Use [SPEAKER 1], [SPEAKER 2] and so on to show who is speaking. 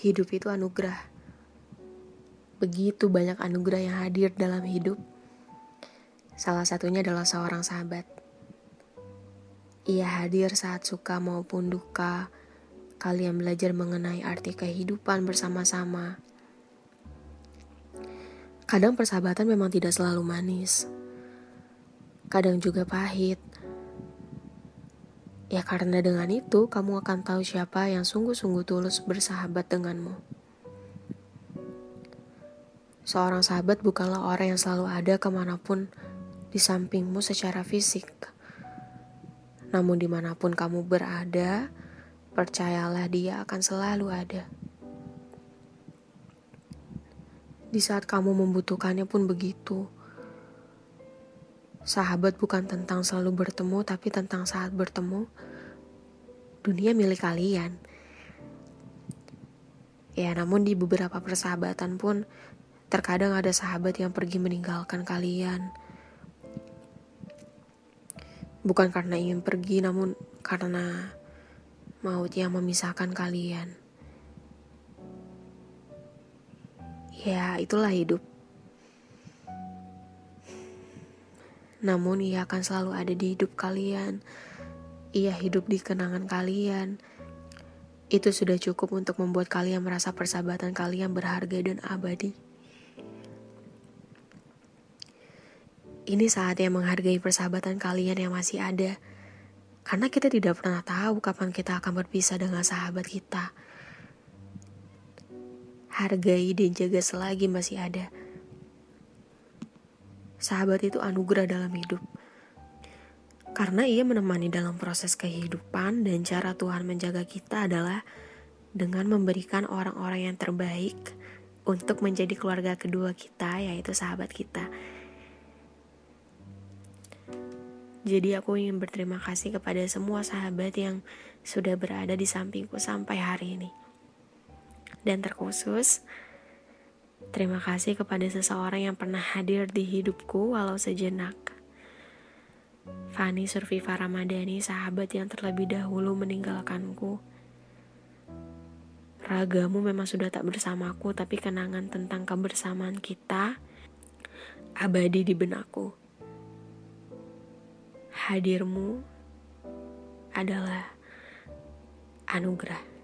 [SPEAKER 1] hidup itu anugerah. Begitu banyak anugerah yang hadir dalam hidup. Salah satunya adalah seorang sahabat. Ia hadir saat suka maupun duka. Kalian belajar mengenai arti kehidupan bersama-sama. Kadang persahabatan memang tidak selalu manis. Kadang juga pahit. Ya karena dengan itu kamu akan tahu siapa yang sungguh-sungguh tulus bersahabat denganmu. Seorang sahabat bukanlah orang yang selalu ada ke mana pun di sampingmu secara fisik. Namun di mana pun kamu berada, percayalah dia akan selalu ada. Di saat kamu membutuhkannya pun begitu. Sahabat bukan tentang selalu bertemu, tapi tentang saat bertemu. Dunia milik kalian. Ya, namun di beberapa persahabatan pun terkadang ada sahabat yang pergi meninggalkan kalian. Bukan karena ingin pergi, namun karena maut yang memisahkan kalian. Ya, itulah hidup. Namun ia akan selalu ada di hidup kalian. Ia hidup di kenangan kalian. Itu sudah cukup untuk membuat kalian merasa persahabatan kalian berharga dan abadi. Ini saatnya menghargai persahabatan kalian yang masih ada. Karena kita tidak pernah tahu kapan kita akan berpisah dengan sahabat kita. Hargai dan jaga selagi masih ada. Sahabat itu anugerah dalam hidup. Karena ia menemani dalam proses kehidupan dan cara Tuhan menjaga kita adalah dengan memberikan orang-orang yang terbaik untuk menjadi keluarga kedua kita, yaitu sahabat kita. Jadi aku ingin berterima kasih kepada semua sahabat yang sudah berada di sampingku sampai hari ini. Dan terkhusus Terima kasih kepada seseorang yang pernah hadir di hidupku walau sejenak. Fani Surviva Ramadhani, sahabat yang terlebih dahulu meninggalkanku. Ragamu memang sudah tak bersamaku, tapi kenangan tentang kebersamaan kita abadi di benakku. Hadirmu adalah anugerah.